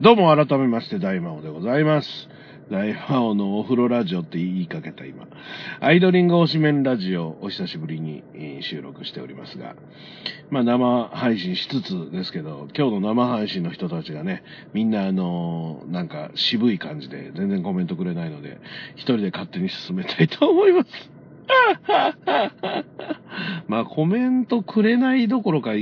どうも改めまして大魔王でございます。大魔王のお風呂ラジオって言いかけた今。アイドリング推しメンラジオお久しぶりに収録しておりますが、まあ生配信しつつですけど、今日の生配信の人たちがね、みんなあのなんか渋い感じで全然コメントくれないので、一人で勝手に進めたいと思います。まあコメントくれないどころか、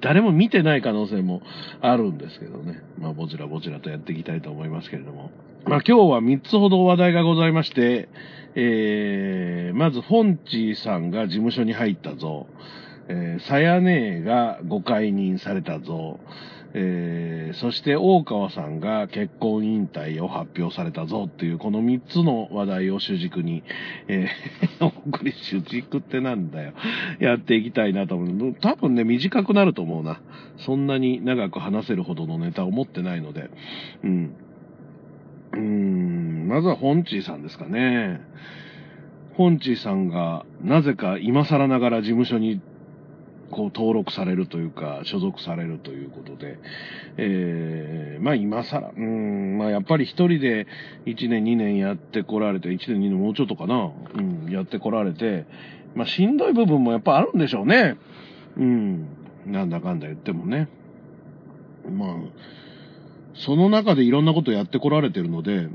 誰も見てない可能性もあるんですけどね。まあぼちらぼちらとやっていきたいと思いますけれども。まあ今日は3つほど話題がございまして、えー、まずフォンチーさんが事務所に入ったぞ。えー、さやねえが誤解任されたぞ。えー、そして大川さんが結婚引退を発表されたぞっていうこの3つの話題を主軸に、えー、お送り主軸ってなんだよ。やっていきたいなと思う。多分ね、短くなると思うな。そんなに長く話せるほどのネタを持ってないので。うん。うーん、まずはホンチーさんですかね。ホンチーさんが、なぜか今更ながら事務所にこう登録されるというか、所属されるということで、えー、まあ今更、うん、まあやっぱり一人で1年2年やってこられて、1年2年もうちょっとかな、うん、やってこられて、まあしんどい部分もやっぱあるんでしょうね。うん、なんだかんだ言ってもね。まあ、その中でいろんなことやってこられてるので、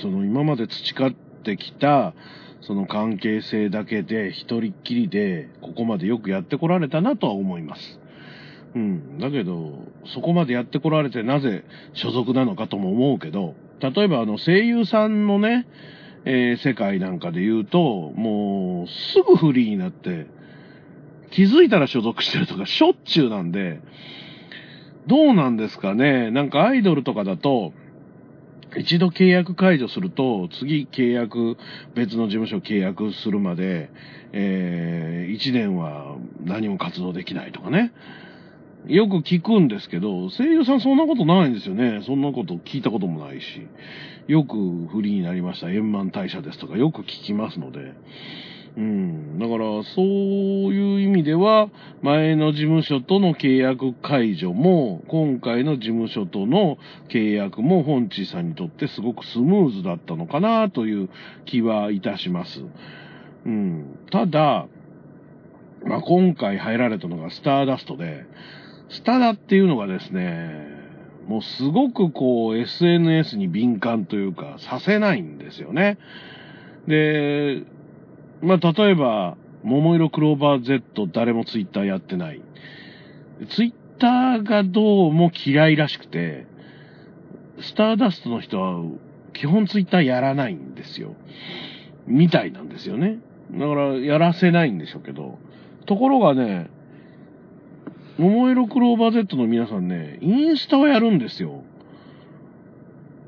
その今まで培ってきた、その関係性だけで一人っきりでここまでよくやってこられたなとは思います。うん。だけど、そこまでやってこられてなぜ所属なのかとも思うけど、例えばあの声優さんのね、えー世界なんかで言うと、もうすぐフリーになって、気づいたら所属してるとかしょっちゅうなんで、どうなんですかね。なんかアイドルとかだと、一度契約解除すると、次契約、別の事務所契約するまで、えー、1年は何も活動できないとかね。よく聞くんですけど、声優さんそんなことないんですよね。そんなこと聞いたこともないし。よくフリーになりました。円満退社ですとかよく聞きますので。うん。だから、そういう意味では、前の事務所との契約解除も、今回の事務所との契約も、本地さんにとってすごくスムーズだったのかなという気はいたします。うん。ただ、まあ、今回入られたのがスターダストで、スタダっていうのがですね、もうすごくこう SNS に敏感というか、させないんですよね。で、まあ、例えば、桃色クローバー Z 誰もツイッターやってない。ツイッターがどうも嫌いらしくて、スターダストの人は基本ツイッターやらないんですよ。みたいなんですよね。だからやらせないんでしょうけど。ところがね、桃色クローバー Z の皆さんね、インスタをやるんですよ。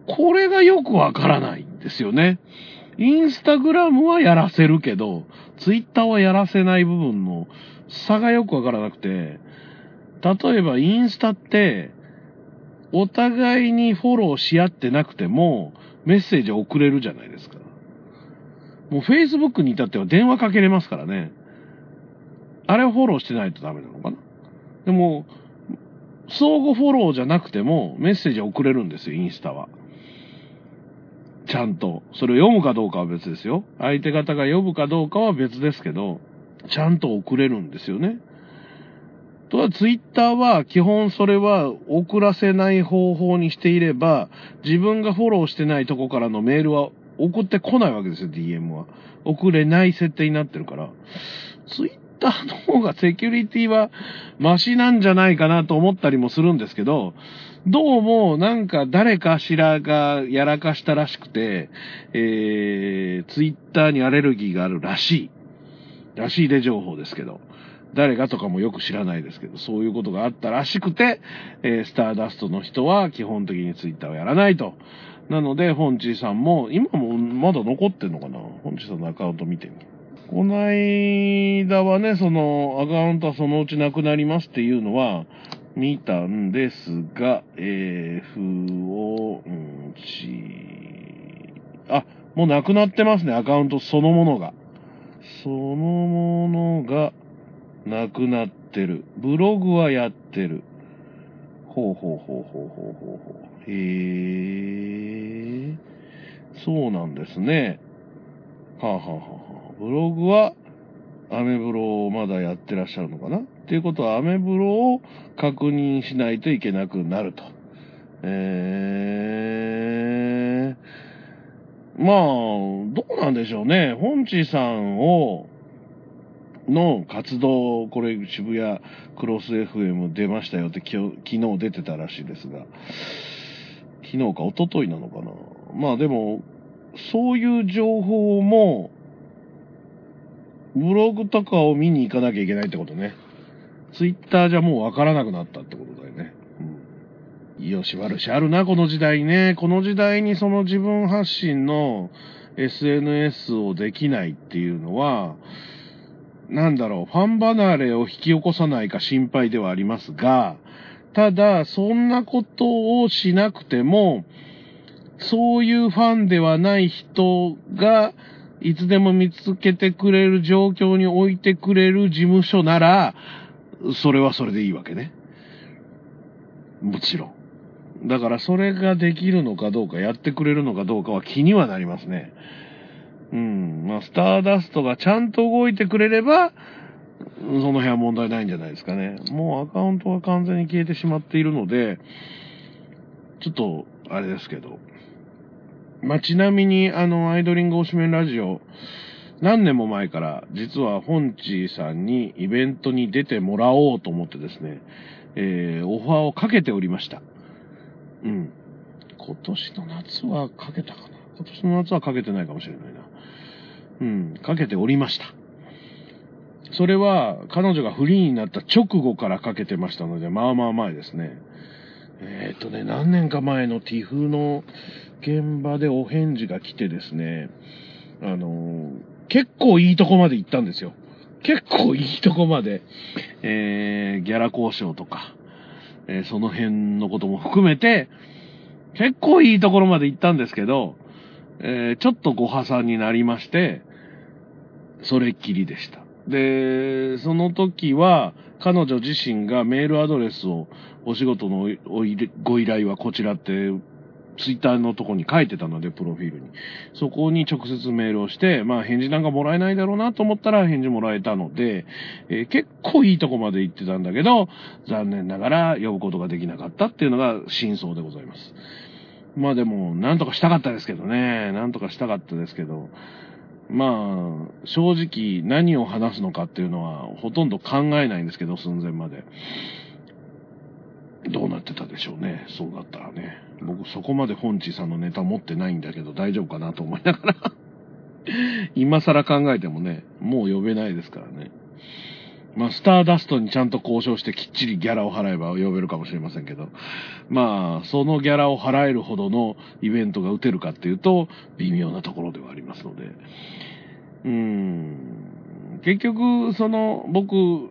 これがよくわからないんですよね。インスタグラムはやらせるけど、ツイッターはやらせない部分の差がよくわからなくて、例えばインスタって、お互いにフォローし合ってなくても、メッセージ送れるじゃないですか。もう Facebook に至っては電話かけれますからね。あれをフォローしてないとダメなのかな。でも、相互フォローじゃなくてもメッセージ送れるんですよ、インスタは。ちゃんと。それを読むかどうかは別ですよ。相手方が読むかどうかは別ですけど、ちゃんと送れるんですよね。とはツイッターは基本それは送らせない方法にしていれば、自分がフォローしてないとこからのメールは送ってこないわけですよ、DM は。送れない設定になってるから。ツイッターの方がセキュリティはマシなんじゃないかなと思ったりもするんですけど、どうもなんか誰かしらがやらかしたらしくて、えー、ツイッターにアレルギーがあるらしい。らしいで情報ですけど。誰がとかもよく知らないですけど、そういうことがあったらしくて、えースターダストの人は基本的にツイッターをやらないと。なので、本地さんも、今もまだ残ってんのかな？本地さんのアカウント見てみ。この間はね、その、アカウントはそのうちなくなりますっていうのは、見たんですが、えー、ふおんち、あ、もうなくなってますね、アカウントそのものが。そのものが、なくなってる。ブログはやってる。ほうほうほうほうほうほうほう。へえ。そうなんですね。はあ、はあはあはあ、ブログは、アメブロをまだやってらっしゃるのかな？っていうことは、アメブロを確認しないといけなくなると。えー、まあ、どうなんでしょうね。本地さんを、の活動、これ渋谷クロス FM 出ましたよって昨日出てたらしいですが、昨日か一昨日なのかな。まあでも、そういう情報も、ブログとかを見に行かなきゃいけないってことね。ツイッターじゃもうわからなくなったってことだよね。うん。よし悪しあるな、この時代ね。この時代にその自分発信の SNS をできないっていうのは、なんだろう、ファン離れを引き起こさないか心配ではありますが、ただ、そんなことをしなくても、そういうファンではない人が、いつでも見つけてくれる状況に置いてくれる事務所なら、それはそれでいいわけね。もちろん。だからそれができるのかどうか、やってくれるのかどうかは気にはなりますね。うん。まあ、スターダストがちゃんと動いてくれれば、その辺は問題ないんじゃないですかね。もうアカウントが完全に消えてしまっているので、ちょっと、あれですけど。まあ、ちなみに、あの、アイドリング推しメンラジオ、何年も前から、実は本地さんにイベントに出てもらおうと思ってですね、えー、オファーをかけておりました。うん。今年の夏はかけたかな？今年の夏はかけてないかもしれないな。うん、かけておりました。それは、彼女がフリーになった直後からかけてましたので、まあまあ前ですね。えー、っとね、何年か前の TIFF の現場でお返事が来てですね、あのー、結構いいとこまで行ったんですよ。結構いいとこまで、えー、ギャラ交渉とか、えー、その辺のことも含めて、結構いいところまで行ったんですけど、えー、ちょっとご破産になりまして、それっきりでした。で、その時は、彼女自身がメールアドレスを、お仕事のご依頼はこちらって、ツイッターのとこに書いてたので、プロフィールに。そこに直接メールをして、まあ返事なんかもらえないだろうなと思ったら返事もらえたので、えー、結構いいとこまで行ってたんだけど、残念ながら呼ぶことができなかったっていうのが真相でございます。まあでも、なんとかしたかったですけどね。なんとかしたかったですけど。まあ、正直何を話すのかっていうのはほとんど考えないんですけど、寸前まで。どうなってたでしょうね。そうだったらね。僕そこまで本地さんのネタ持ってないんだけど大丈夫かなと思いながら 今更考えてもね、もう呼べないですからね。まあ、スターダストにちゃんと交渉してきっちりギャラを払えば呼べるかもしれませんけど、まあ、そのギャラを払えるほどのイベントが打てるかっていうと、微妙なところではありますので、うーん、結局、その、僕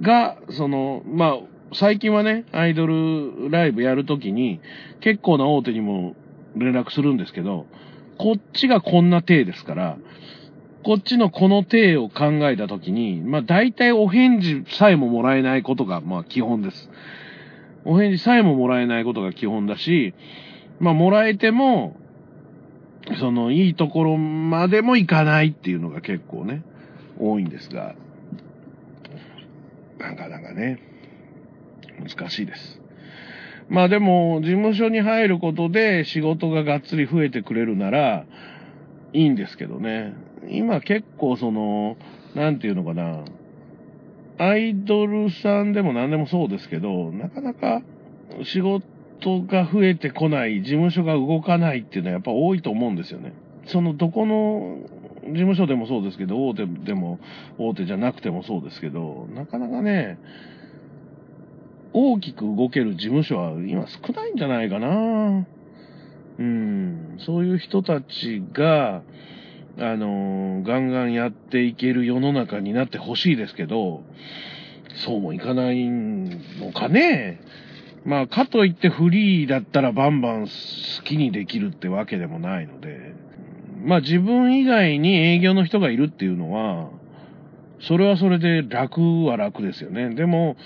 が、その、まあ、最近はね、アイドルライブやるときに、結構な大手にも連絡するんですけど、こっちがこんな体ですから、こっちのこの体を考えたときに、まあ大体お返事さえももらえないことが、まあ基本です。お返事さえももらえないことが基本だし、まあもらえても、そのいいところまでもいかないっていうのが結構ね、多いんですが、なんかなんかね、難しいです。まあでも、事務所に入ることで仕事ががっつり増えてくれるなら、いいんですけどね。今結構その、なんていうのかな、アイドルさんでも何でもそうですけど、なかなか仕事が増えてこない、事務所が動かないっていうのはやっぱ多いと思うんですよね。そのどこの事務所でもそうですけど、大手でも大手じゃなくてもそうですけど、なかなかね、大きく動ける事務所は今少ないんじゃないかな。うん、そういう人たちが、あのー、ガンガンやっていける世の中になってほしいですけど、そうもいかないのかね。まあ、かといってフリーだったらバンバン好きにできるってわけでもないので、まあ自分以外に営業の人がいるっていうのは、それはそれで楽は楽ですよね。でも、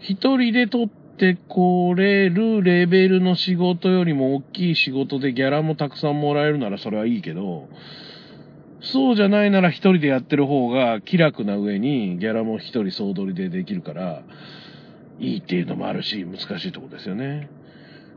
一人で撮ってこれるレベルの仕事よりも大きい仕事でギャラもたくさんもらえるならそれはいいけど、そうじゃないなら一人でやってる方が気楽な上にギャラも一人総取りでできるから、いいっていうのもあるし、難しいとこですよね。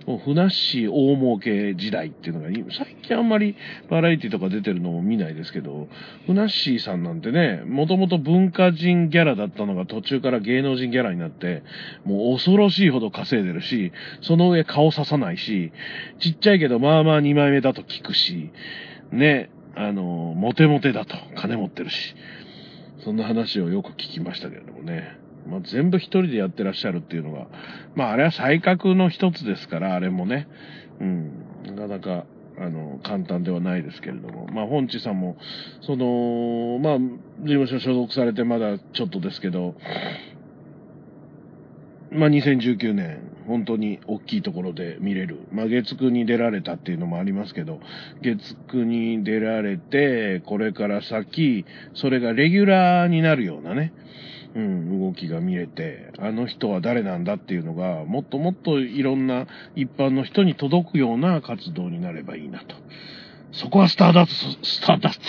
もう、ふなっしー大儲け時代っていうのが、最近あんまりバラエティとか出てるのも見ないですけど、ふなっしーさんなんてね、もともと文化人ギャラだったのが途中から芸能人ギャラになって、もう恐ろしいほど稼いでるし、その上顔刺さないし、ちっちゃいけどまあまあ2枚目だと聞くし、ね、あの、モテモテだと、金持ってるし、そんな話をよく聞きましたけれどもね。まあ、全部一人でやってらっしゃるっていうのが、まあ、あれは才覚の一つですから、あれもね、うん、なかなか、あの、簡単ではないですけれども、まあ、本地さんも、その、まあ、事務所所属されてまだちょっとですけど、まあ、2019年、本当に大きいところで見れる。まあ、月9に出られたっていうのもありますけど、月9に出られて、これから先、それがレギュラーになるようなね、うん、動きが見れて、あの人は誰なんだっていうのが、もっともっといろんな一般の人に届くような活動になればいいなと。そこはスターダスト、スターダスト、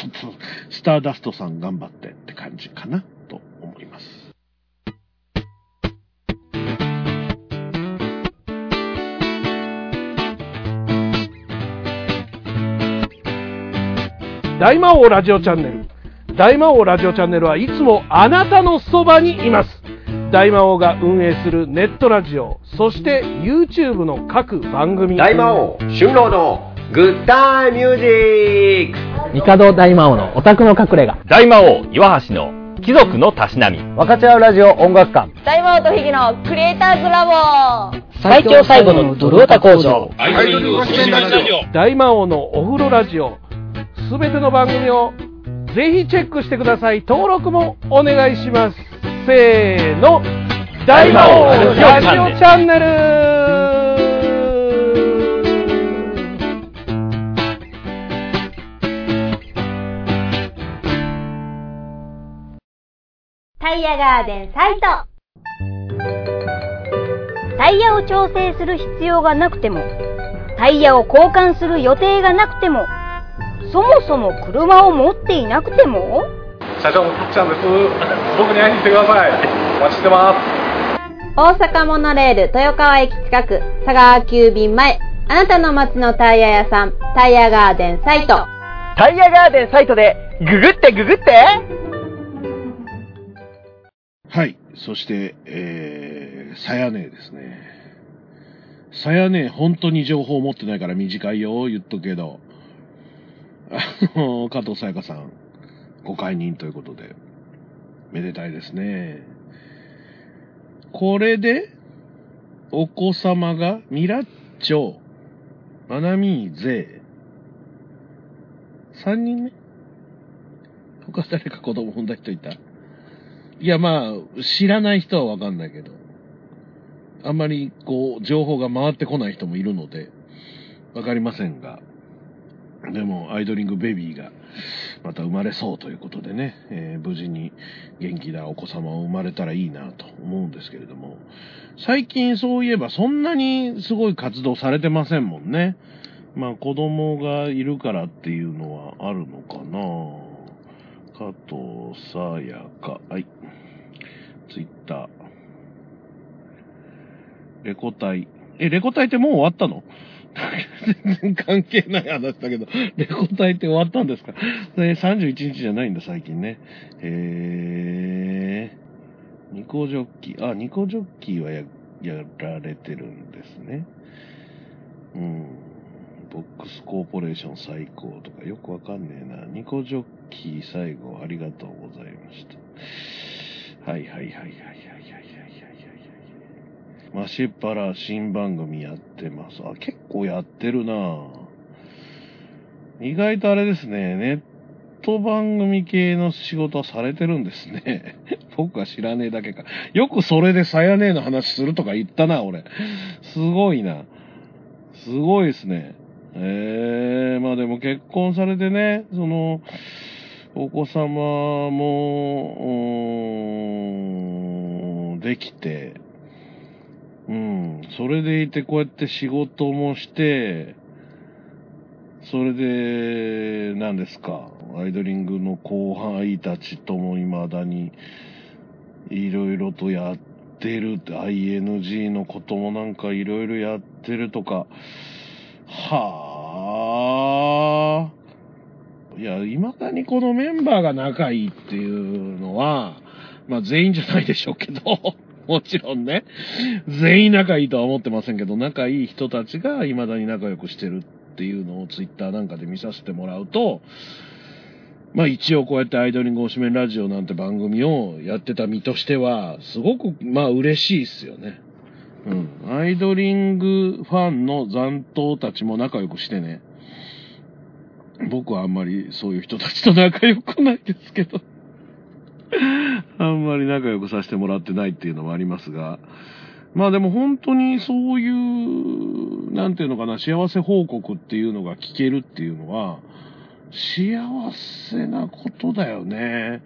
スターダストさん頑張ってって感じかなと思います。大魔王ラジオチャンネル。大魔王ラジオチャンネルはいつもあなたのそばにいます。大魔王が運営するネットラジオ、そして YouTube の各番組。大魔王、春郎のグッタイミュージック。帝大魔王のオタクの隠れ家。大魔王、岩橋の貴族のたしなみ。分かち合うラジオ音楽館。大魔王とヒギのクリエイターズラボ。最強最後のドルオタ工場。大魔王のお風呂ラジオ。すべての番組をぜひチェックしてください。登録もお願いします。せーの、大魔王ラジオチャンネルタイヤガーデンサイトタイヤを調整する必要がなくてもタイヤを交換する予定がなくてもそもそも車を持っていなくても？社長も来たんです。僕に会いに来てください。お待ちしてます。大阪モノレール豊川駅近く佐川急便前。あなたの街のタイヤ屋さんタイヤガーデンサイト。タイヤガーデンサイトでググってググって。はい。そしてえー、さやねですね。さやね本当に情報を持ってないから短いよ。言っとくけど あの、加藤さやかさん、ご解任ということで、めでたいですね。これで、お子様が、ミラッチョ、マナミーゼ、3人目？他誰か子供産んだ人いた？いや、まあ、知らない人はわかんないけど、あんまり、こう、情報が回ってこない人もいるので、わかりませんが、でも、アイドリングベビーがまた生まれそうということでね、えー、無事に元気なお子様を生まれたらいいなと思うんですけれども、最近そういえばそんなにすごい活動されてませんもんね。まあ子供がいるからっていうのはあるのかな加藤さやか、はい。ツイッター。レコ大。え、レコ大ってもう終わったの？全然関係ない話だけど、レコ大って終わったんですか？で ?31 日じゃないんだ、最近ね。へー。ニコジョッキー、あ、ニコジョッキーはや、やられてるんですね。うん。ボックスコーポレーション最高とかよくわかんねえな。ニコジョッキー最後ありがとうございました。はいはいはいはいはいはい。マシュパラ新番組やってます。あ、結構やってるな意外とあれですね、ネット番組系の仕事はされてるんですね。僕は知らねえだけか。よくそれでさやねえの話するとか言ったな、俺。すごいな。すごいですね。ええー、まあでも結婚されてね、その、お子様も、できて、うん。それでいてこうやって仕事もして、それで、何ですか、アイドリングの後輩たちとも未だに、いろいろとやってるって、ING のこともなんかいろいろやってるとか、はあ。いや、未だにこのメンバーが仲いいっていうのは、まあ全員じゃないでしょうけど、もちろんね、全員仲いいとは思ってませんけど、仲いい人たちが未だに仲良くしてるっていうのをツイッターなんかで見させてもらうと、まあ一応こうやってアイドリング推しメンラジオなんて番組をやってた身としては、すごくまあ嬉しいっすよね。うん。アイドリングファンの残党たちも仲良くしてね。僕はあんまりそういう人たちと仲良くないですけど。あんまり仲良くさせてもらってないっていうのもありますが。まあでも本当にそういう、なんていうのかな、幸せ報告っていうのが聞けるっていうのは、幸せなことだよね。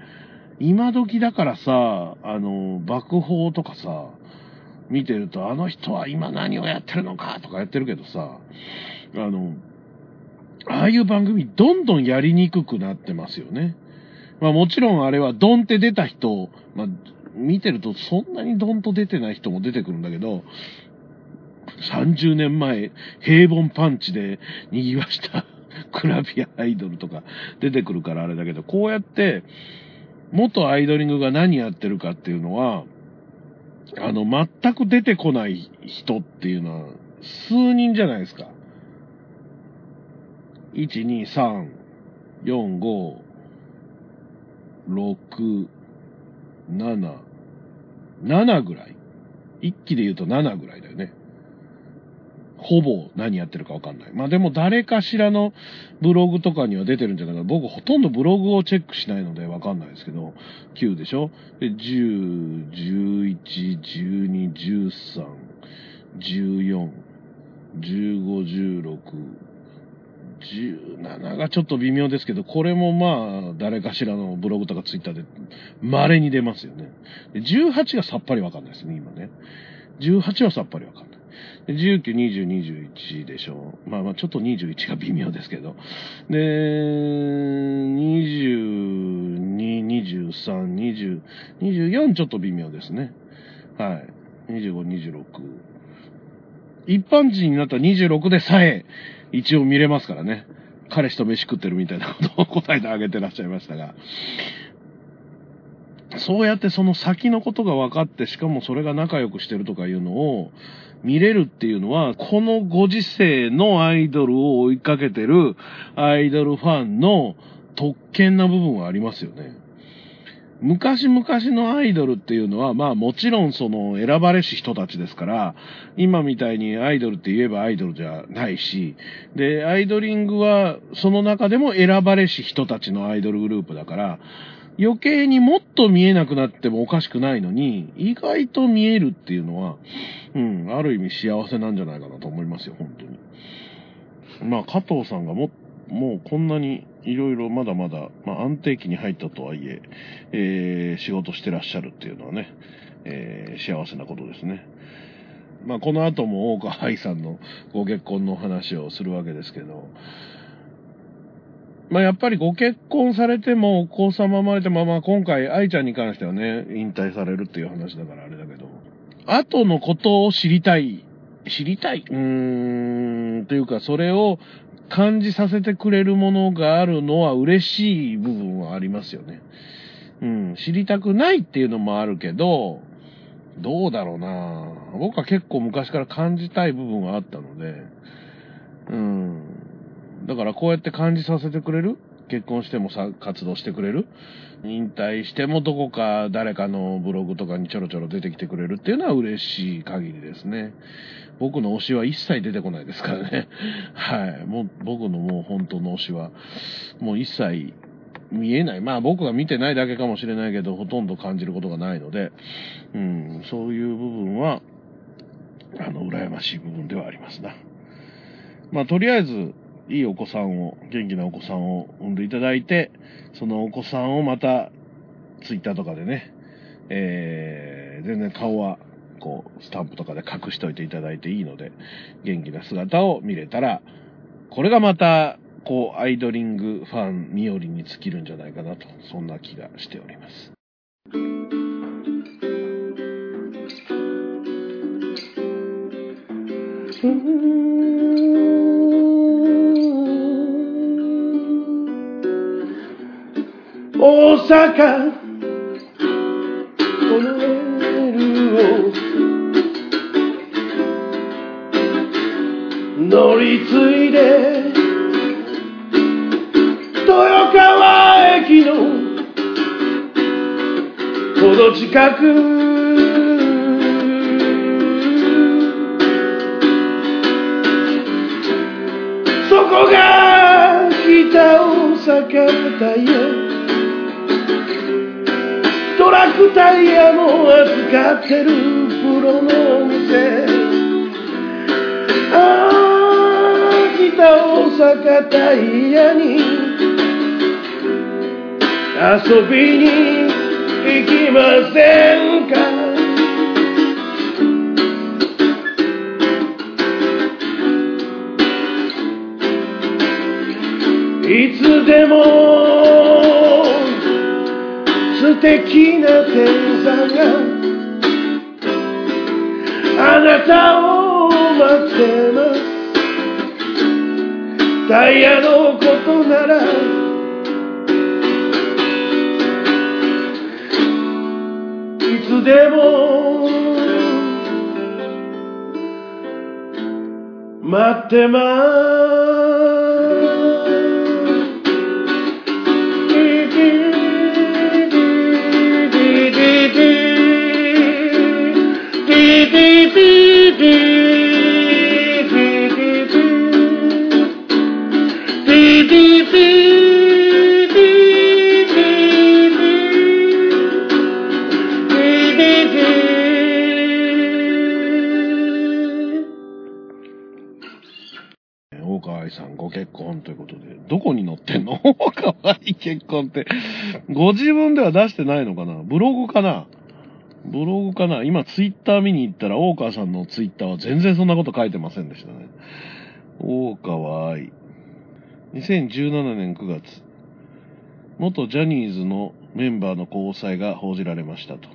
今時だからさ、あの、爆砲とかさ、見てると、あの人は今何をやってるのかとかやってるけどさ、あの、ああいう番組どんどんやりにくくなってますよね。まあもちろんあれはドンって出た人、まあ見てるとそんなにドンと出てない人も出てくるんだけど、30年前、平凡パンチで賑わした クラビアアイドルとか出てくるからあれだけど、こうやって元アイドリングが何やってるかっていうのは、あの、全く出てこない人っていうのは数人じゃないですか。1、2、3、4、5、6、7、7ぐらい？一気で言うと7ぐらいだよね。ほぼ何やってるかわかんない。まあでも誰かしらのブログとかには出てるんじゃないかな。僕ほとんどブログをチェックしないのでわかんないですけど、9でしょ？で、10、11、12、13、14、15、16、17がちょっと微妙ですけど、これもまあ、誰かしらのブログとかツイッターで稀に出ますよね。で18がさっぱりわかんないですね、今ね。18はさっぱりわかんない。19、20、21でしょう。まあまあ、ちょっと21が微妙ですけど。で、22、23、20、24ちょっと微妙ですね。はい。25、26。一般人になった26でさえ、一応見れますからね。彼氏と飯食ってるみたいなことを答えてあげてらっしゃいましたが。そうやってその先のことが分かって、しかもそれが仲良くしてるとかいうのを見れるっていうのは、このご時世のアイドルを追いかけてるアイドルファンの特権な部分はありますよね。昔々のアイドルっていうのは、まあもちろんその選ばれし人たちですから、今みたいにアイドルって言えばアイドルじゃないし、で、アイドリングはその中でも選ばれし人たちのアイドルグループだから、余計にもっと見えなくなってもおかしくないのに、意外と見えるっていうのは、うん、ある意味幸せなんじゃないかなと思いますよ、本当に。まあ、加藤さんがも、もうこんなにいろいろまだまだ、まあ安定期に入ったとはいえ、えー仕事してらっしゃるっていうのはね、えー幸せなことですね。まあこの後も大川愛さんのご結婚の話をするわけですけど、まあやっぱりご結婚されてもお子様生まれても、まあ今回愛ちゃんに関してはね、引退されるっていう話だからあれだけど、後のことを知りたい、知りたいうーん、というかそれを感じさせてくれるものがあるのは嬉しい部分はありますよね。うん、知りたくないっていうのもあるけど、どうだろうな僕は結構昔から感じたい部分はあったので、うん。だからこうやって感じさせてくれる結婚してもさ、活動してくれる？引退してもどこか誰かのブログとかにちょろちょろ出てきてくれるっていうのは嬉しい限りですね。僕の推しは一切出てこないですからね。はい。もう僕のもう本当の推しは、もう一切見えない。まあ僕が見てないだけかもしれないけど、ほとんど感じることがないので、うん、そういう部分は、あの、羨ましい部分ではありますな。まあとりあえず、いいお子さんを、元気なお子さんを産んでいただいて、そのお子さんをまた、ツイッターとかでね、えー、全然顔はこう、スタンプとかで隠しといていただいていいので、元気な姿を見れたら、これがまた、こう、アイドリングファン身寄りに尽きるんじゃないかなと、そんな気がしております。大阪。このメールを。乗り継いで。豊川駅の。ほど近く。そこが北大阪タイクタイヤも扱ってるプロのお店。ああ北大阪タイヤに。遊びに行きませんか？いつでも素敵な天さんがあなたを待ってます。タイヤのことならいつでも待って大結婚って、ご自分では出してないのかな？ブログかな？ブログかな？今ツイッター見に行ったら大川さんのツイッターは全然そんなこと書いてませんでしたね。大川愛。2017年9月、元ジャニーズのメンバーの交際が報じられましたと。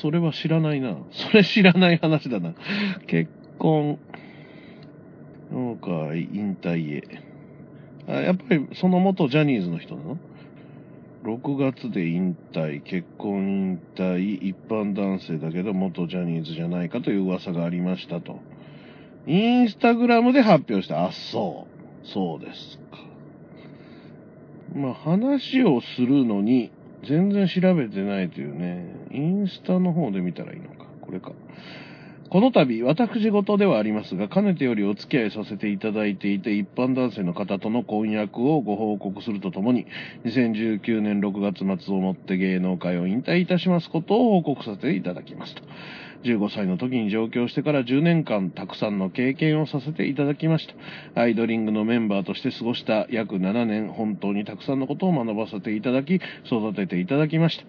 それは知らないな。それ知らない話だな。結婚、大川愛引退へ。あ、やっぱりその元ジャニーズの人なの ?6 月で引退、結婚引退、一般男性だけど元ジャニーズじゃないかという噂がありましたと。インスタグラムで発表した。あ、そう。そうですか。まあ話をするのに全然調べてないというね。インスタの方で見たらいいのか。これか。この度、私事ではありますが、かねてよりお付き合いさせていただいていて、一般男性の方との婚約をご報告するとともに、2019年6月末をもって芸能界を引退いたしますことを報告させていただきますと。15歳の時に上京してから10年間たくさんの経験をさせていただきました。アイドリングのメンバーとして過ごした約7年、本当にたくさんのことを学ばせていただき、育てていただきました。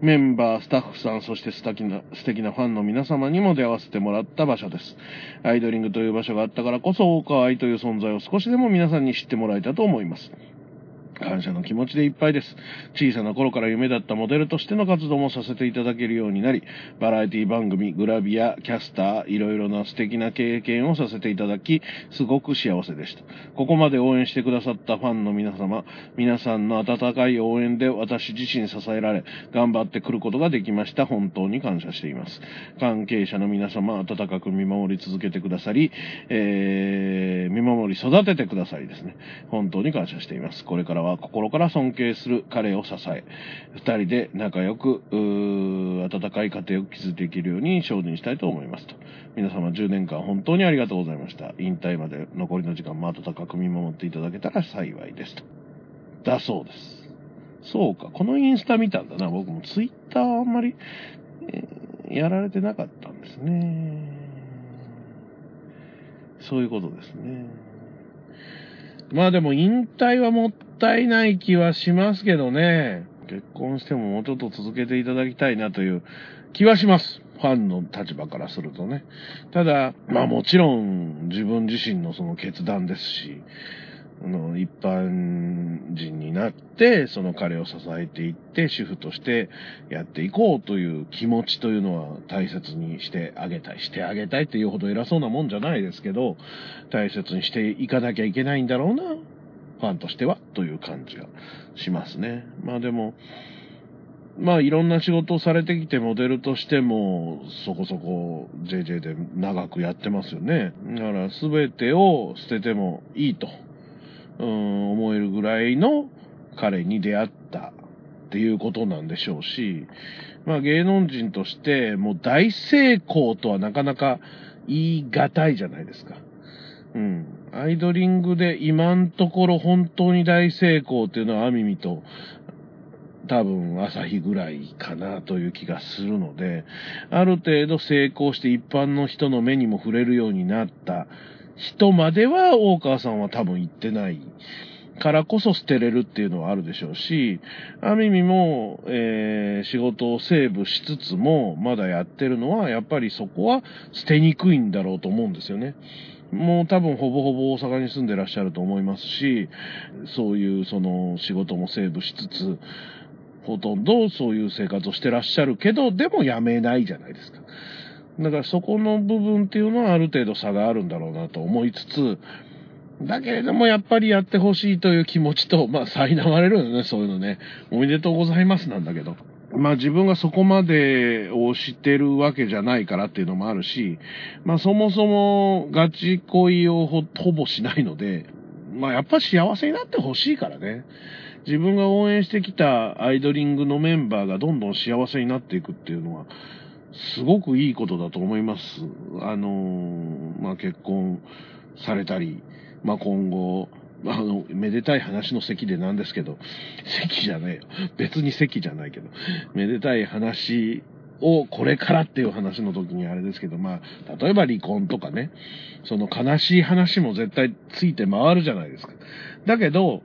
メンバー、スタッフさん、そして素敵な、素敵なファンの皆様にも出会わせてもらった場所です。アイドリングという場所があったからこそ、大川愛という存在を少しでも皆さんに知ってもらえたと思います。感謝の気持ちでいっぱいです。小さな頃から夢だったモデルとしての活動もさせていただけるようになり、バラエティ番組、グラビア、キャスター、いろいろな素敵な経験をさせていただき、すごく幸せでした。ここまで応援してくださったファンの皆様、皆さんの温かい応援で私自身支えられ、頑張ってくることができました。本当に感謝しています。関係者の皆様、温かく見守り続けてくださり、えー、見守り育ててくださりですね。本当に感謝しています。これからは心から尊敬する彼を支え、二人で仲良く、温かい家庭を築いていけるように精進したいと思いますと。皆様10年間本当にありがとうございました。引退まで残りの時間も温かく見守っていただけたら幸いですと。だそうです。そうか、このインスタ見たんだな。僕もツイッターはあんまり、えーやられてなかったんですね。そういうことですね。まあでも引退はもったいない気はしますけどね。結婚してももうちょっと続けていただきたいなという気はします。ファンの立場からするとね。ただ、まあもちろん自分自身のその決断ですし、の一般人になって、その彼を支えていって、主婦としてやっていこうという気持ちというのは大切にしてあげたい。してあげたいっていうほど偉そうなもんじゃないですけど、大切にしていかなきゃいけないんだろうな、ファンとしては、という感じがしますね。まあでも、まあいろんな仕事をされてきてモデルとしてもそこそこ JJ で長くやってますよね。だから全てを捨ててもいいと、うん、思えるぐらいの彼に出会ったっていうことなんでしょうし、まあ芸能人としてもう大成功とはなかなか言い難いじゃないですか。うん。アイドリングで今んところ本当に大成功っていうのはアミミと多分朝日ぐらいかなという気がするので、ある程度成功して一般の人の目にも触れるようになった人までは大川さんは多分行ってないからこそ捨てれるっていうのはあるでしょうし、あみみも、えー仕事をセーブしつつもまだやってるのはやっぱりそこは捨てにくいんだろうと思うんですよね。もう多分ほぼほぼ大阪に住んでらっしゃると思いますし、そういうその仕事もセーブしつつ、ほとんどそういう生活をしてらっしゃるけど、でも辞めないじゃないですか。だからそこの部分っていうのはある程度差があるんだろうなと思いつつ、だけれどもやっぱりやってほしいという気持ちと、まあ苛まれるよね、そういうのね。おめでとうございますなんだけど。まあ自分がそこまでをしてるわけじゃないからっていうのもあるし、まあそもそもガチ恋をほほぼしないので、まあやっぱ幸せになってほしいからね。自分が応援してきたアイドリングのメンバーがどんどん幸せになっていくっていうのは、すごくいいことだと思います。あのーまあ結婚されたり、まあ今後、あの、めでたい話の席でなんですけど、席じゃねえよ。別に席じゃないけど、めでたい話をこれからっていう話の時にあれですけど、まあ、例えば離婚とかね、その悲しい話も絶対ついて回るじゃないですか。だけど、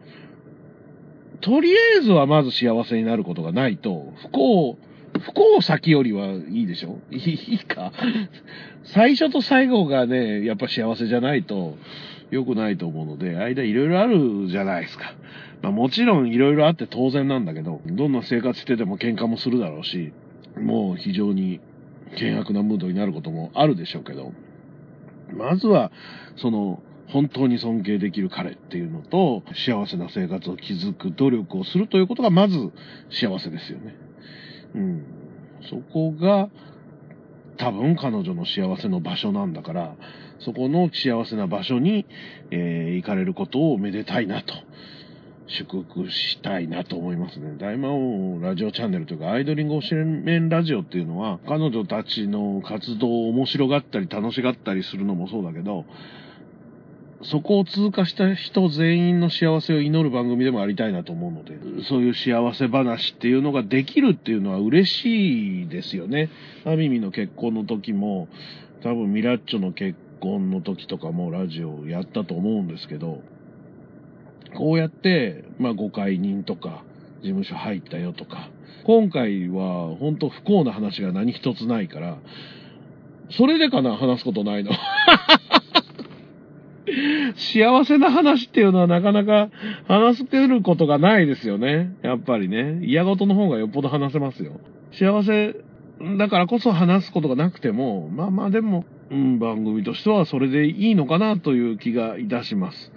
とりあえずはまず幸せになることがないと、不幸、不幸先よりはいいでしょ？いいか最初と最後がね、やっぱ幸せじゃないと良くないと思うので、間いろいろあるじゃないですか。まあもちろんいろいろあって当然なんだけど、どんな生活してても喧嘩もするだろうし、もう非常に険悪なムードになることもあるでしょうけど、まずは、その、本当に尊敬できる彼っていうのと、幸せな生活を築く努力をするということがまず幸せですよね。うん。そこが、多分彼女の幸せの場所なんだから、そこの幸せな場所に、えー行かれることをめでたいなと。祝福したいなと思いますね。大魔王ラジオチャンネルというか、アイドリング推しメンラジオっていうのは、彼女たちの活動を面白がったり楽しがったりするのもそうだけど、そこを通過した人全員の幸せを祈る番組でもありたいなと思うので、そういう幸せ話っていうのができるっていうのは嬉しいですよね。アミミの結婚の時も、多分ミラッチョの結婚の時とかもラジオやったと思うんですけど、こうやって、まあ、誤解人とか、事務所入ったよとか、今回は本当不幸な話が何一つないから、それでかな、話すことないの。幸せな話っていうのはなかなか話せることがないですよね。やっぱりね。嫌事の方がよっぽど話せますよ。幸せだからこそ話すことがなくても、まあまあでも、うん、番組としてはそれでいいのかなという気がいたします。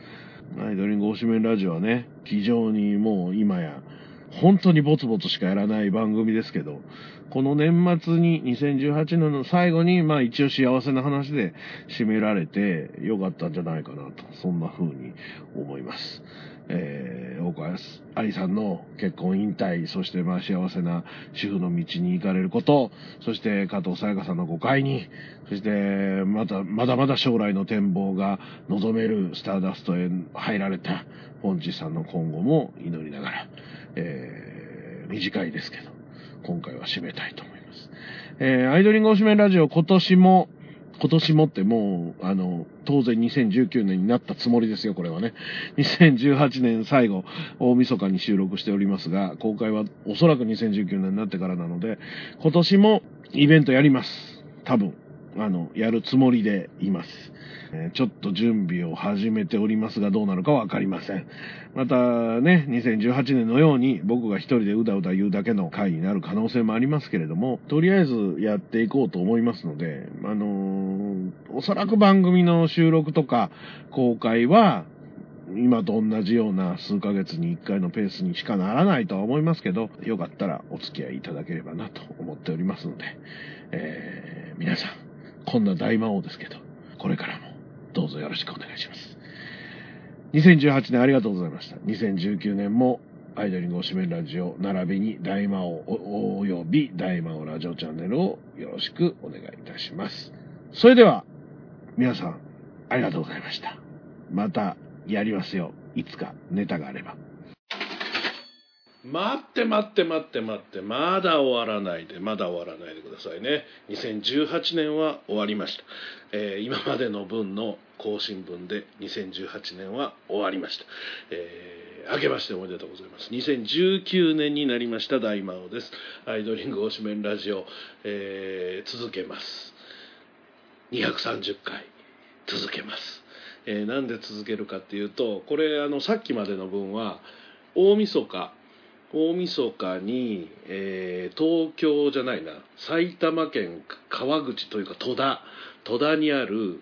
アイドリング推しメンラジオはね、非常にもう今や、本当にぼつぼつしかやらない番組ですけど、この年末に、2018年の最後に、まあ一応幸せな話で締められてよかったんじゃないかなと、そんな風に思います。えー、大川愛さんの結婚引退、そしてまあ幸せな主婦の道に行かれること、そして加藤さやかさんの誤解に、そしてまた、まだまだ将来の展望が望めるスターダストへ入られたポンチさんの今後も祈りながら、えー、短いですけど、今回は締めたいと思います。えー、アイドリング推しメンラジオ今年も今年もってもう、あの、当然2019年になったつもりですよ、これはね。2018年最後、大晦日に収録しておりますが、公開はおそらく2019年になってからなので、今年もイベントやります。多分。あの、やるつもりでいます。えーちょっと準備を始めておりますが、どうなるかわかりません。またね、2018年のように僕が一人でうだうだ言うだけの回になる可能性もありますけれども、とりあえずやっていこうと思いますので、あのーおそらく番組の収録とか公開は、今と同じような数ヶ月に1回のペースにしかならないとは思いますけど、よかったらお付き合いいただければなと思っておりますので、えー皆さん、こんな大魔王ですけど、これからもどうぞよろしくお願いします。2018年ありがとうございました。2019年もアイドリングおしめラジオ並びに大魔王および大魔王ラジオチャンネルをよろしくお願いいたします。それでは、皆さん、ありがとうございました。またやりますよ。いつかネタがあれば。待って待って待って待って、まだ終わらないで、まだ終わらないでくださいね。2018年は終わりました。えー今までの分の更新分で2018年は終わりました。えー明けましておめでとうございます。2019年になりました大魔王です。アイドリング推しメンラジオ、えー続けます。230回続けます。えーなんで続けるかっていうと、これあのさっきまでの分は大晦日大晦日に、えー東京じゃないな埼玉県川口というか戸田戸田にある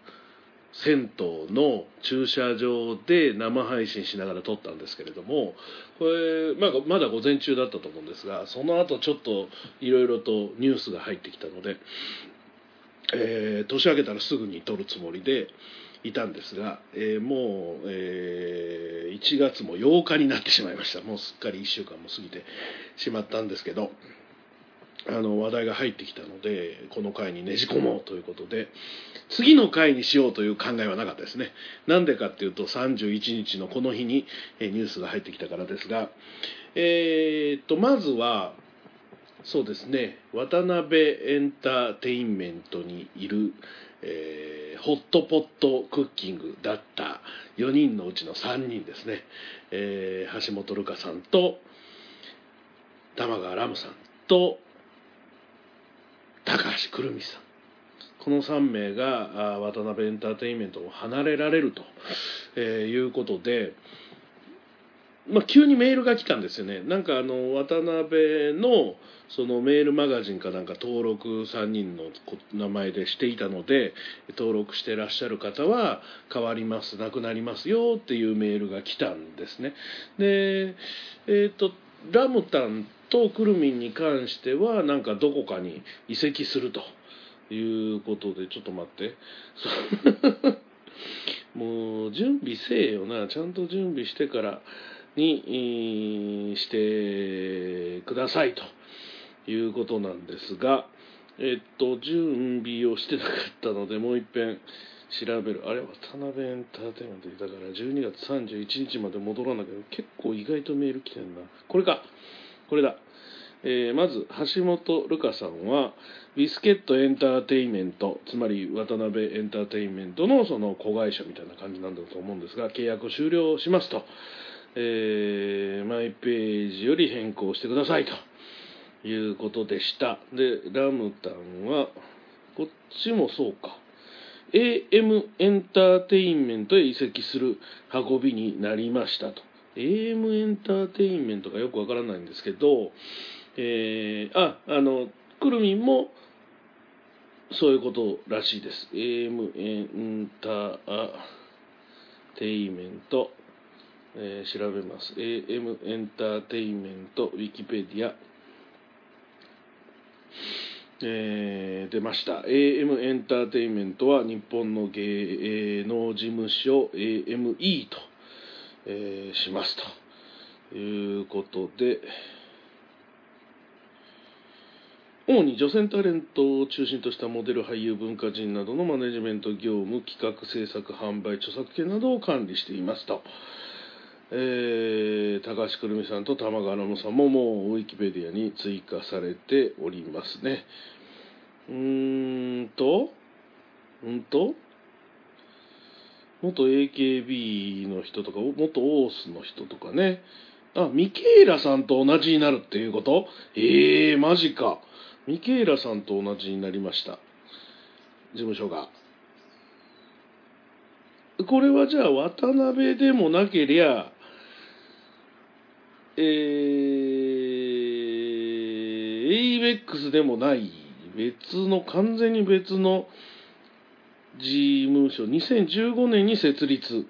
銭湯の駐車場で生配信しながら撮ったんですけれどもこれ、まあ、まだ午前中だったと思うんですがその後ちょっといろいろとニュースが入ってきたので、えー年明けたらすぐに撮るつもりでいたんですが、えーもう、えー1月も8日になってしまいました。もうすっかり1週間も過ぎてしまったんですけどあの話題が入ってきたのでこの回にねじ込もうということで次の回にしようという考えはなかったですね。なんでかっていうと31日のこの日にえニュースが入ってきたからですがえーっとまずはそうですね渡辺エンターテインメントにいる、えーホットポットクッキングだった4人のうちの3人ですね、えー橋本瑠香さんと玉川ラムさんと高橋くるみさん。この3名が渡辺エンターテインメントを離れられると、えーいうことで、まあ、急にメールが来たんですよね。なんかあの渡辺のそのメールマガジンかなんか登録3人の名前でしていたので登録してらっしゃる方は変わりますなくなりますよっていうメールが来たんですね。でえっ、とラムタンとクルミンに関してはなんかどこかに移籍すると。いうことでちょっと待って。もう準備せえよな。ちゃんと準備してからにしてくださいということなんですがえっと準備をしてなかったのでもう一遍調べる。あれ渡辺エンターテインメントだから12月31日まで戻らなきゃ。結構意外とメール来てんな。これか。これだ。えーまず橋本瑠香さんはビスケットエンターテインメントつまり渡辺エンターテインメントのその子会社みたいな感じなんだと思うんですが契約を終了しますと、えーマイページより変更してくださいと。いうことでした。でラムタンはこっちもそうか。AM エンターテインメントへ移籍する運びになりましたと。AM エンターテインメントがよくわからないんですけどえーああのくるみんもそういうことらしいです。AM エンターテインメント、えー調べます。AM エンターテインメントウィキペディア。えー出ました。AM エンターテインメントは日本の芸能事務所 AME と、えーしますと。いうことで主に女性タレントを中心としたモデル俳優文化人などのマネジメント業務企画制作販売著作権などを管理していますと、えー高橋くるみさんと玉川ラムさんももうウィキペディアに追加されておりますねうーんとうんと元 AKB の人とか、元オースの人とかね。あ、ミケイラさんと同じになるっていうこと？ええー、マジか。ミケイラさんと同じになりました。事務所が。これはじゃあ渡辺でもなけりゃ、えー、ABEX でもない、別の、完全に別の事務所、2015年に設立、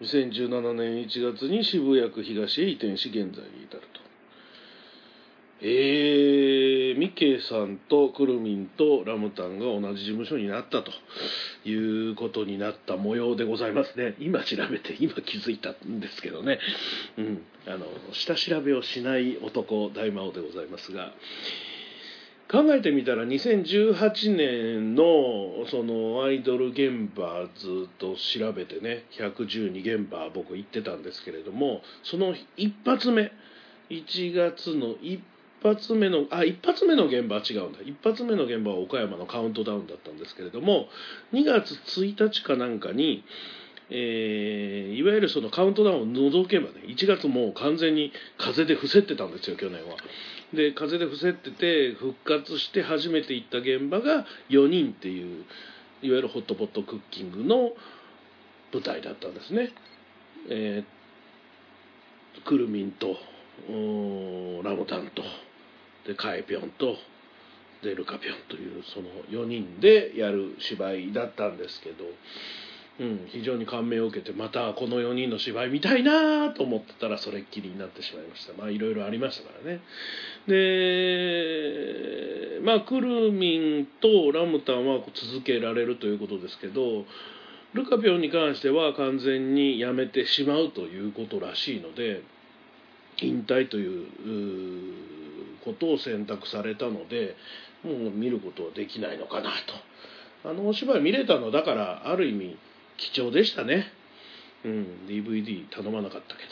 2017年1月に渋谷区東へ移転し、現在に至ると。えー、ミケさんとクルミンとラムタンが同じ事務所になったということになった模様でございますね。今調べて、今気づいたんですけどね。うん。あの、下調べをしない男、大魔王でございますが、考えてみたら2018年のそのアイドル現場ずっと調べてね112現場僕行ってたんですけれどもその一発目1月の一発目のあ一発目の現場は違うんだ一発目の現場は岡山のカウントダウンだったんですけれども2月1日かなんかにえーいわゆるそのカウントダウンを除けばね1月もう完全に風で伏せってたんですよ去年は。で風で伏せってて復活して初めて行った現場が4人っていういわゆるホットポットクッキングの舞台だったんですね。えークルミンとラムタンとでカエピョンとでルカピョンというその4人でやる芝居だったんですけど。うん、非常に感銘を受けてまたこの4人の芝居見たいなと思ってたらそれっきりになってしまいましたまあいろいろありましたからねでまあクルミンとラムタンは続けられるということですけどルカピョンに関しては完全にやめてしまうということらしいので引退ということを選択されたのでもう見ることはできないのかなと。あのお芝居見れたのだからある意味貴重でしたね。うん DVD 頼まなかったけど。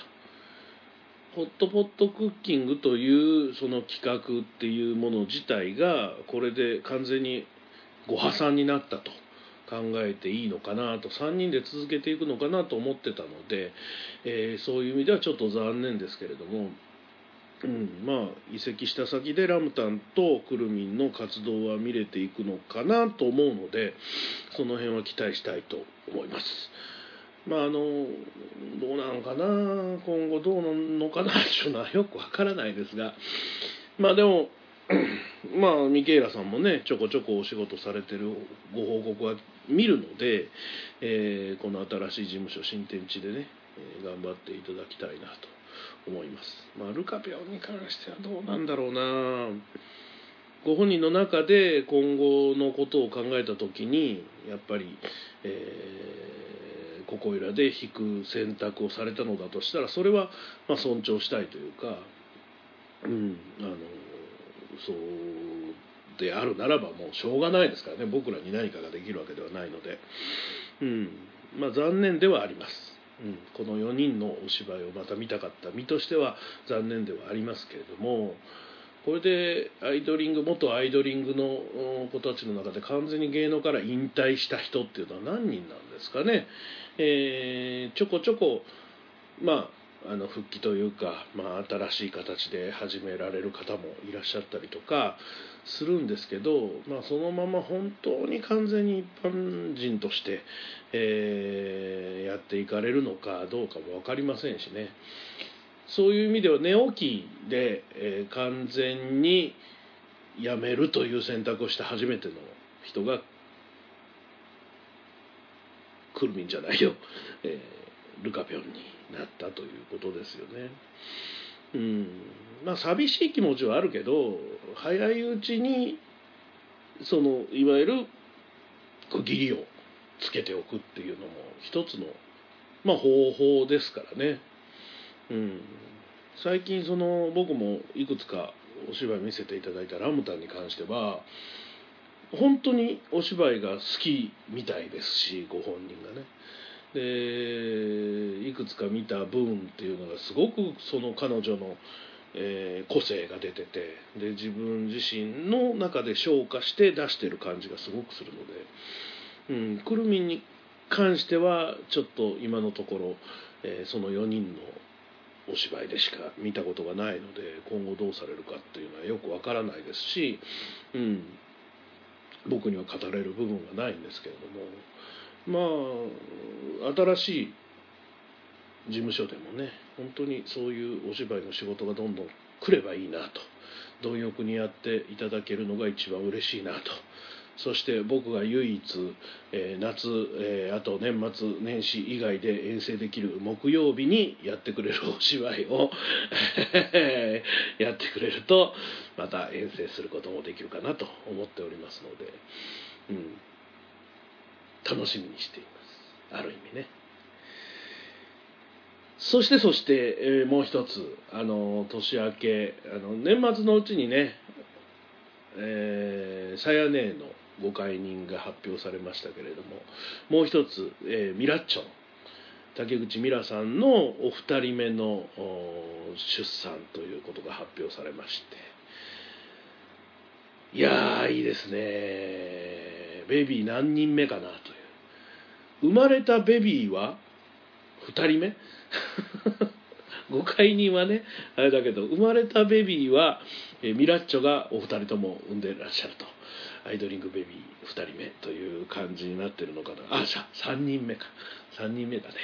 ホットポットクッキングというその企画っていうもの自体がこれで完全にご破産になったと。考えていいのかなと。3人で続けていくのかなと思ってたので、えーそういう意味ではちょっと残念ですけれども、うん、まあ移籍した先でラムタンとクルミンの活動は見れていくのかなと思うのでその辺は期待したいと思います。まああのどうなのかな？今後どうなのかな？というのはよくわからないですが。まあでも まあミケイラさんもねちょこちょこお仕事されてるご報告は見るので、えーこの新しい事務所新天地でね、頑張っていただきたいなと。思います。まあルカピョンに関してはどうなんだろうなご本人の中で今後のことを考えた時にやっぱり、えーここいらで引く選択をされたのだとしたらそれはま尊重したいというか、うん、あのそうであるならばもうしょうがないですからね僕らに何かができるわけではないので、うんまあ、残念ではあります。うん、この4人のお芝居をまた見たかった身としては残念ではありますけれどもこれでアイドリング元アイドリングの子たちの中で完全に芸能から引退した人っていうのは何人なんですかね、えーちょこちょこまああの復帰というか、まあ、新しい形で始められる方もいらっしゃったりとかするんですけど、まあ、そのまま本当に完全に一般人として、えーやっていかれるのかどうかも分かりませんしね。そういう意味では寝起きで、えー完全に辞めるという選択をした初めての人がクルミンじゃないよ、えールカピョンに。なったということですよね。うん、まあ寂しい気持ちはあるけど早いうちにそのいわゆる区切りをつけておくっていうのも一つの、まあ、方法ですからね。うん、最近その僕もいくつかお芝居見せていただいたラムタンに関しては本当にお芝居が好きみたいですしご本人がね。でいくつか見た部分っていうのがすごくその彼女の、えー個性が出ててで自分自身の中で消化して出してる感じがすごくするので、うん、くるみに関してはちょっと今のところ、えーその4人のお芝居でしか見たことがないので今後どうされるかっていうのはよくわからないですし、うん、僕には語れる部分がないんですけれどもまあ新しい事務所でもね本当にそういうお芝居の仕事がどんどん来ればいいなと貪欲にやっていただけるのが一番嬉しいなと。そして僕が唯一、えー夏、えーあと年末年始以外で遠征できる木曜日にやってくれるお芝居を やってくれるとまた遠征することもできるかなと思っておりますので、うん、楽しみにしています。ある意味ね。そしてそして、えーもう一つあの年明けあの年末のうちにねえーさやねのご解任が発表されましたけれどももう一つ、えーミラッチョン竹口ミラさんのお二人目の出産ということが発表されまして。いやーいいですね。ベビー何人目かなと生まれたベビーは2人目？誤解人はねあれだけど生まれたベビーは、えミラッチョがお二人とも産んでらっしゃると。アイドリングベビー2人目という感じになってるのかなあさ3人目か。3人目だね、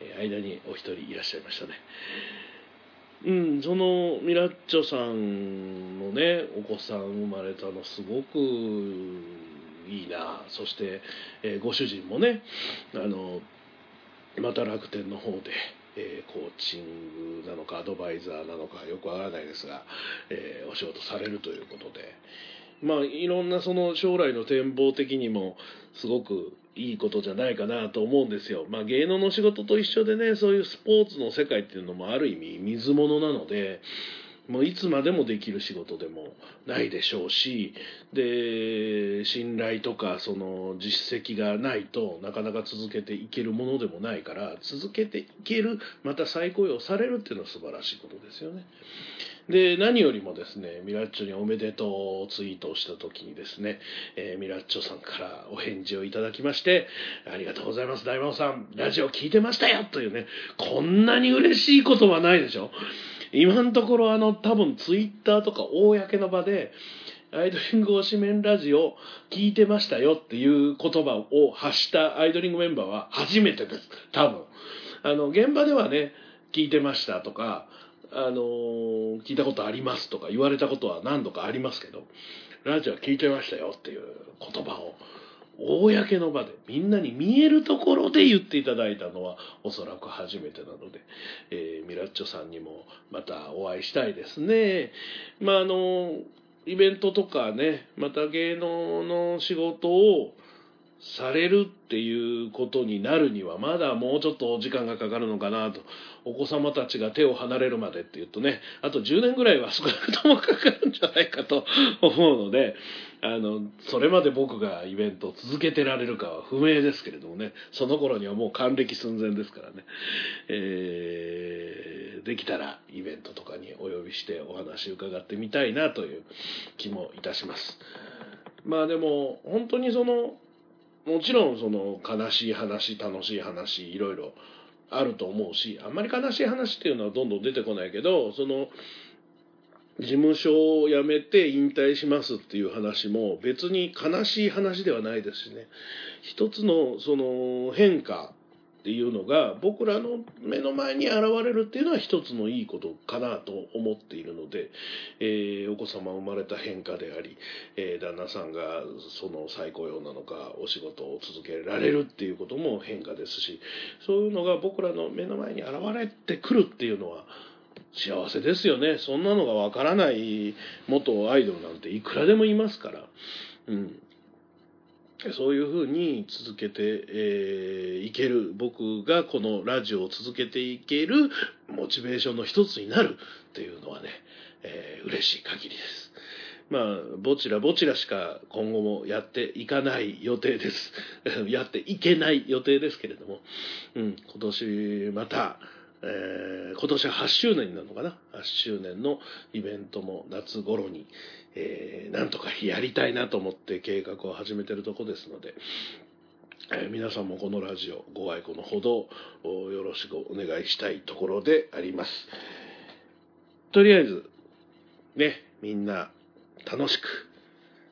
え間にお一人いらっしゃいましたね。うん、そのミラッチョさんのねお子さん生まれたのすごくいいなそして、えーご主人もねあのまた楽天の方で、えーコーチングなのかアドバイザーなのかよくわからないですが、えーお仕事されるということでまあいろんなその将来の展望的にもすごくいいことじゃないかなと思うんですよ。まあ芸能の仕事と一緒でねそういうスポーツの世界っていうのもある意味水物なので。もういつまでもできる仕事でもないでしょうしで信頼とかその実績がないとなかなか続けていけるものでもないから続けていけるまた再雇用されるっていうのは素晴らしいことですよね。で何よりもですねミラッチョにおめでとうツイートをした時にですね、えーミラッチョさんからお返事をいただきましてありがとうございます大魔王さんラジオ聞いてましたよというねこんなに嬉しいことはないでしょ今のところあの多分ツイッターとか公の場でアイドリング推しメンラジオ聞いてましたよっていう言葉を発したアイドリングメンバーは初めてです。多分。あの現場ではね聞いてましたとかあのー聞いたことありますとか言われたことは何度かありますけどラジオ聞いてましたよっていう言葉を公の場でみんなに見えるところで言っていただいたのはおそらく初めてなので、えーミラッチョさんにもまたお会いしたいですね。まああのイベントとかねまた芸能の仕事をされるっていうことになるにはまだもうちょっと時間がかかるのかなとお子様たちが手を離れるまでっていうとねあと10年ぐらいは少なくともかかるんじゃないかと思うのであのそれまで僕がイベントを続けてられるかは不明ですけれどもねその頃にはもう還暦寸前ですからね、えーできたらイベントとかにお呼びしてお話伺ってみたいなという気もいたします。まあでも本当にそのもちろんその悲しい話楽しい話いろいろあると思うしあんまり悲しい話っていうのはどんどん出てこないけどその事務所を辞めて引退しますっていう話も別に悲しい話ではないですしね。一つのその変化っていうのが僕らの目の前に現れるっていうのは一つのいいことかなと思っているので、えーお子様生まれた変化であり、えー旦那さんがその再雇用なのかお仕事を続けられるっていうことも変化ですしそういうのが僕らの目の前に現れてくるっていうのは幸せですよねそんなのがわからない元アイドルなんていくらでもいますから。うんそういうふうに続けて、えーいける僕がこのラジオを続けていけるモチベーションの一つになるっていうのはね、えー嬉しい限りです。まあ、ぼちらぼちらしか今後もやっていかない予定です。やっていけない予定ですけれども、うん、今年また、えー今年は8周年なのかな？8周年のイベントも夏頃に、えーなんとかやりたいなと思って計画を始めてるとこですのでえー皆さんもこのラジオご愛顧のほどよろしくお願いしたいところであります。とりあえず、ね、みんな楽しく、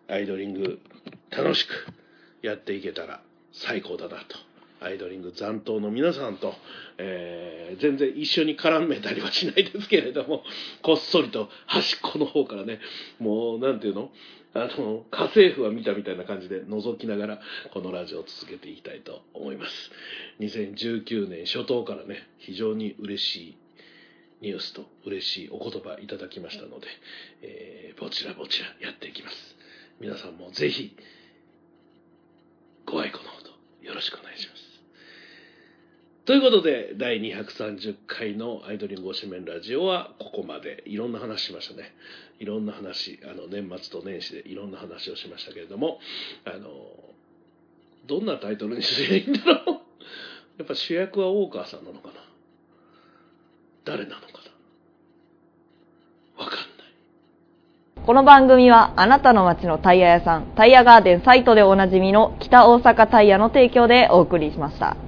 アイドリング楽しくやっていけたら最高だなと。アイドリング残党の皆さんと、えー全然一緒に絡めたりはしないですけれども、こっそりと端っこの方からね、もう、なんていうの？あの、家政婦は見たみたいな感じで覗きながら、このラジオを続けていきたいと思います。2019年初頭からね、非常に嬉しいニュースと嬉しいお言葉いただきましたので、えーぼちらぼちらやっていきます。皆さんもぜひ、ご愛顧のほどよろしくお願いします。ということで、第230回のアイドリング推しメンラジオはここまで。いろんな話しましたね。いろんな話、あの、年末と年始でいろんな話をしましたけれども、あの、どんなタイトルにすればいいんだろう やっぱ主役は大川さんなのかな誰なのかなわかんない。この番組はあなたの街のタイヤ屋さん、タイヤガーデンサイトでおなじみの北大阪タイヤの提供でお送りしました。